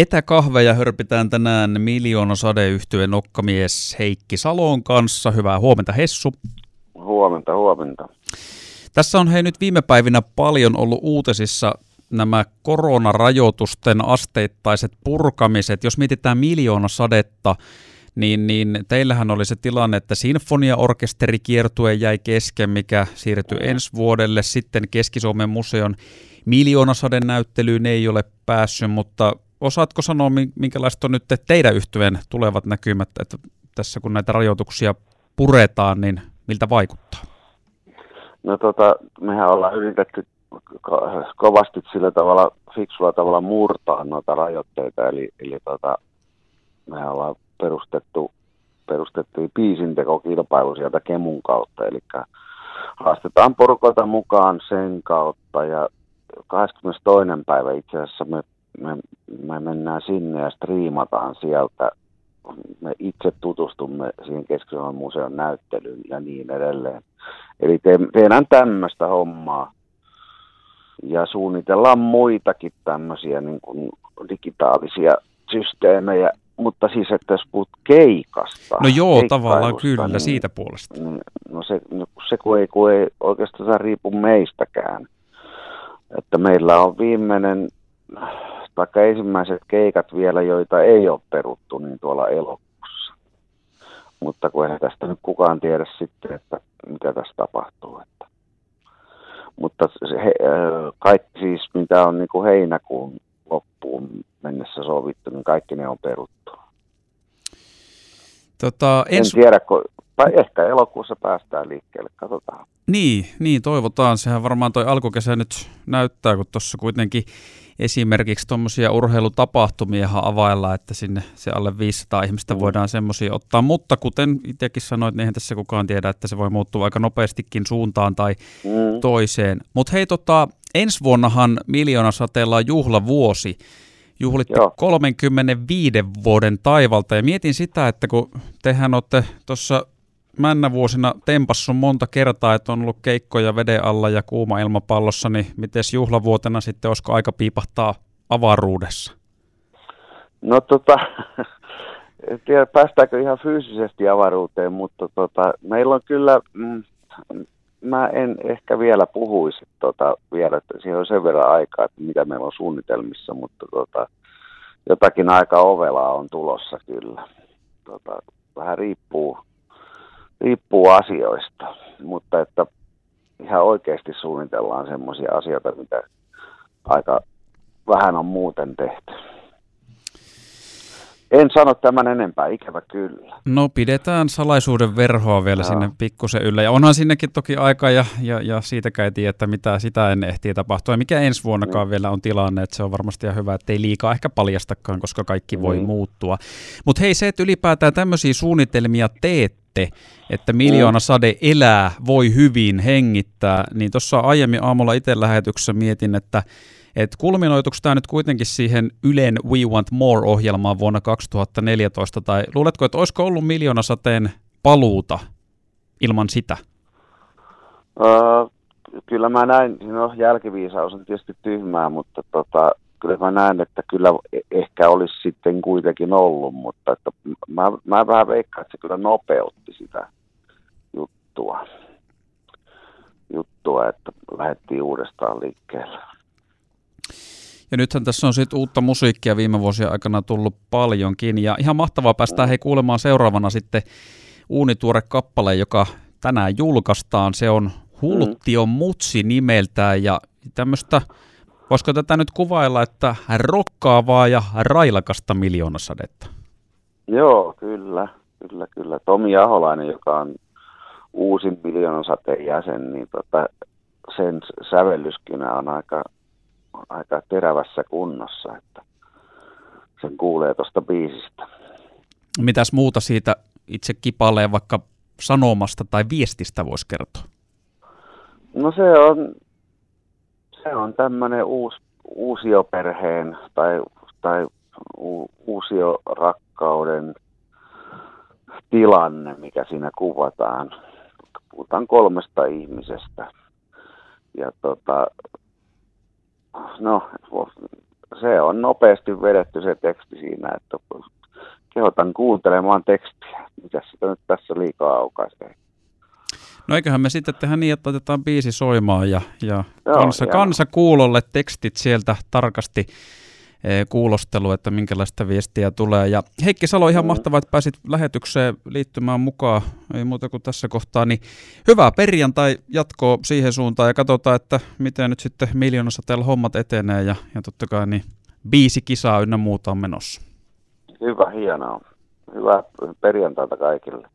Etäkahveja hörpitään tänään miljoona sadeyhtyön nokkamies Heikki Salon kanssa. Hyvää huomenta Hessu. Huomenta, huomenta. Tässä on hei nyt viime päivinä paljon ollut uutisissa nämä koronarajoitusten asteittaiset purkamiset. Jos mietitään miljoona sadetta, niin, niin teillähän oli se tilanne, että sinfoniaorkesterikiertue jäi kesken, mikä siirtyi ensi vuodelle. Sitten Keski-Suomen museon miljoonasaden näyttelyyn ei ole päässyt, mutta osaatko sanoa, minkälaiset on nyt teidän yhtyeen tulevat näkymät, että tässä kun näitä rajoituksia puretaan, niin miltä vaikuttaa? No tota, mehän ollaan yritetty kovasti sillä tavalla, fiksulla tavalla murtaa noita rajoitteita, eli, eli tota, mehän ollaan perustettu, perustettiin biisintekokilpailu sieltä Kemun kautta, eli haastetaan porukoita mukaan sen kautta, ja 22. päivä itse asiassa me, me, me mennään sinne ja striimataan sieltä. Me itse tutustumme siihen keski museon näyttelyyn ja niin edelleen. Eli te, tehdään tämmöistä hommaa. Ja suunnitellaan muitakin tämmöisiä niin kuin digitaalisia systeemejä, mutta siis, että jos puhut keikasta. No joo, tavallaan kyllä, niin, siitä puolesta. Niin, no se, no se kun ei, kun ei oikeastaan riipu meistäkään että meillä on viimeinen, taikka ensimmäiset keikat vielä, joita ei ole peruttu, niin tuolla elokuussa. Mutta kun ei tästä nyt kukaan tiedä sitten, että mitä tässä tapahtuu. Että. Mutta se, he, kaikki siis, mitä on niin kuin heinäkuun loppuun mennessä sovittu, niin kaikki ne on peruttu. Tota, ens... En tiedä, kun, ehkä elokuussa päästään liikkeelle, katsotaan. Niin, niin, toivotaan. Sehän varmaan toi alkukesä nyt näyttää, kun tuossa kuitenkin esimerkiksi tuommoisia urheilutapahtumia availla, että sinne se alle 500 ihmistä mm. voidaan semmoisia ottaa. Mutta kuten itsekin sanoit, niin eihän tässä kukaan tiedä, että se voi muuttua aika nopeastikin suuntaan tai mm. toiseen. Mutta hei, tota, ensi vuonnahan sateella on juhlavuosi. Juhlitte Joo. 35 vuoden taivalta ja mietin sitä, että kun tehän olette tuossa männä vuosina tempassu monta kertaa, että on ollut keikkoja veden alla ja kuuma ilmapallossa, niin miten juhlavuotena sitten, olisiko aika piipahtaa avaruudessa? No tota, en tiedä päästäänkö ihan fyysisesti avaruuteen, mutta tota, meillä on kyllä, mm, mä en ehkä vielä puhuisi tota, vielä, että siinä on sen verran aikaa, että mitä meillä on suunnitelmissa, mutta tota, jotakin aika ovelaa on tulossa kyllä. Tota, vähän riippuu, riippuu asioista, mutta että ihan oikeasti suunnitellaan semmoisia asioita, mitä aika vähän on muuten tehty. En sano tämän enempää, ikävä kyllä. No pidetään salaisuuden verhoa vielä Joo. sinne pikkusen yllä. Ja onhan sinnekin toki aika ja, ja, ja siitäkään ei tiedä, että mitä sitä ennen ehtii tapahtua. Ja mikä ensi vuonnakaan niin. vielä on tilanne, että se on varmasti ihan hyvä, että ei liikaa ehkä paljastakaan, koska kaikki voi niin. muuttua. Mutta hei se, että ylipäätään tämmöisiä suunnitelmia teette, että miljoona sade elää, voi hyvin, hengittää, niin tuossa aiemmin aamulla itse lähetyksessä mietin, että et kulminoituuko tämä nyt kuitenkin siihen Ylen We Want More-ohjelmaan vuonna 2014, tai luuletko, että olisiko ollut miljoona sateen paluuta ilman sitä? Öö, kyllä mä näin, no jälkiviisaus on tietysti tyhmää, mutta tota, kyllä mä näen, että kyllä ehkä olisi sitten kuitenkin ollut, mutta että mä, mä vähän veikkaan, että se kyllä nopeutti sitä juttua, juttua että lähdettiin uudestaan liikkeelle. Ja nythän tässä on sitten uutta musiikkia viime vuosien aikana tullut paljonkin. Ja ihan mahtavaa päästään hei kuulemaan seuraavana sitten uunituore kappale, joka tänään julkaistaan. Se on Hulttion mutsi nimeltään ja tämmöistä, voisiko tätä nyt kuvailla, että rokkaavaa ja railakasta miljoonasadetta? Joo, kyllä, kyllä, kyllä. Tomi Aholainen, joka on uusin miljoonasateen jäsen, niin tota, sen sävellyskynä on aika aika terävässä kunnossa, että sen kuulee tuosta biisistä. Mitäs muuta siitä itse kipaleen vaikka sanomasta tai viestistä voisi kertoa? No se on, se on tämmöinen uusi, uusioperheen tai, tai u, uusiorakkauden tilanne, mikä siinä kuvataan. Puhutaan kolmesta ihmisestä. Ja tota, no, se on nopeasti vedetty se teksti siinä, että kehotan kuuntelemaan tekstiä. Mitä sitä nyt tässä liikaa aukaisee? No eiköhän me sitten tehdä niin, että otetaan biisi soimaan ja, ja Joo, kansa, kansa kuulolle tekstit sieltä tarkasti kuulostelu, että minkälaista viestiä tulee. Ja Heikki Salo, ihan mm. mahtavaa, että pääsit lähetykseen liittymään mukaan. Ei muuta kuin tässä kohtaa. Niin hyvää perjantai jatkoa siihen suuntaan ja katsotaan, että miten nyt sitten miljoonassa täällä hommat etenee ja, ja totta kai niin biisi kisaa ynnä muuta on menossa. Hyvä, hienoa. Hyvää perjantaita kaikille.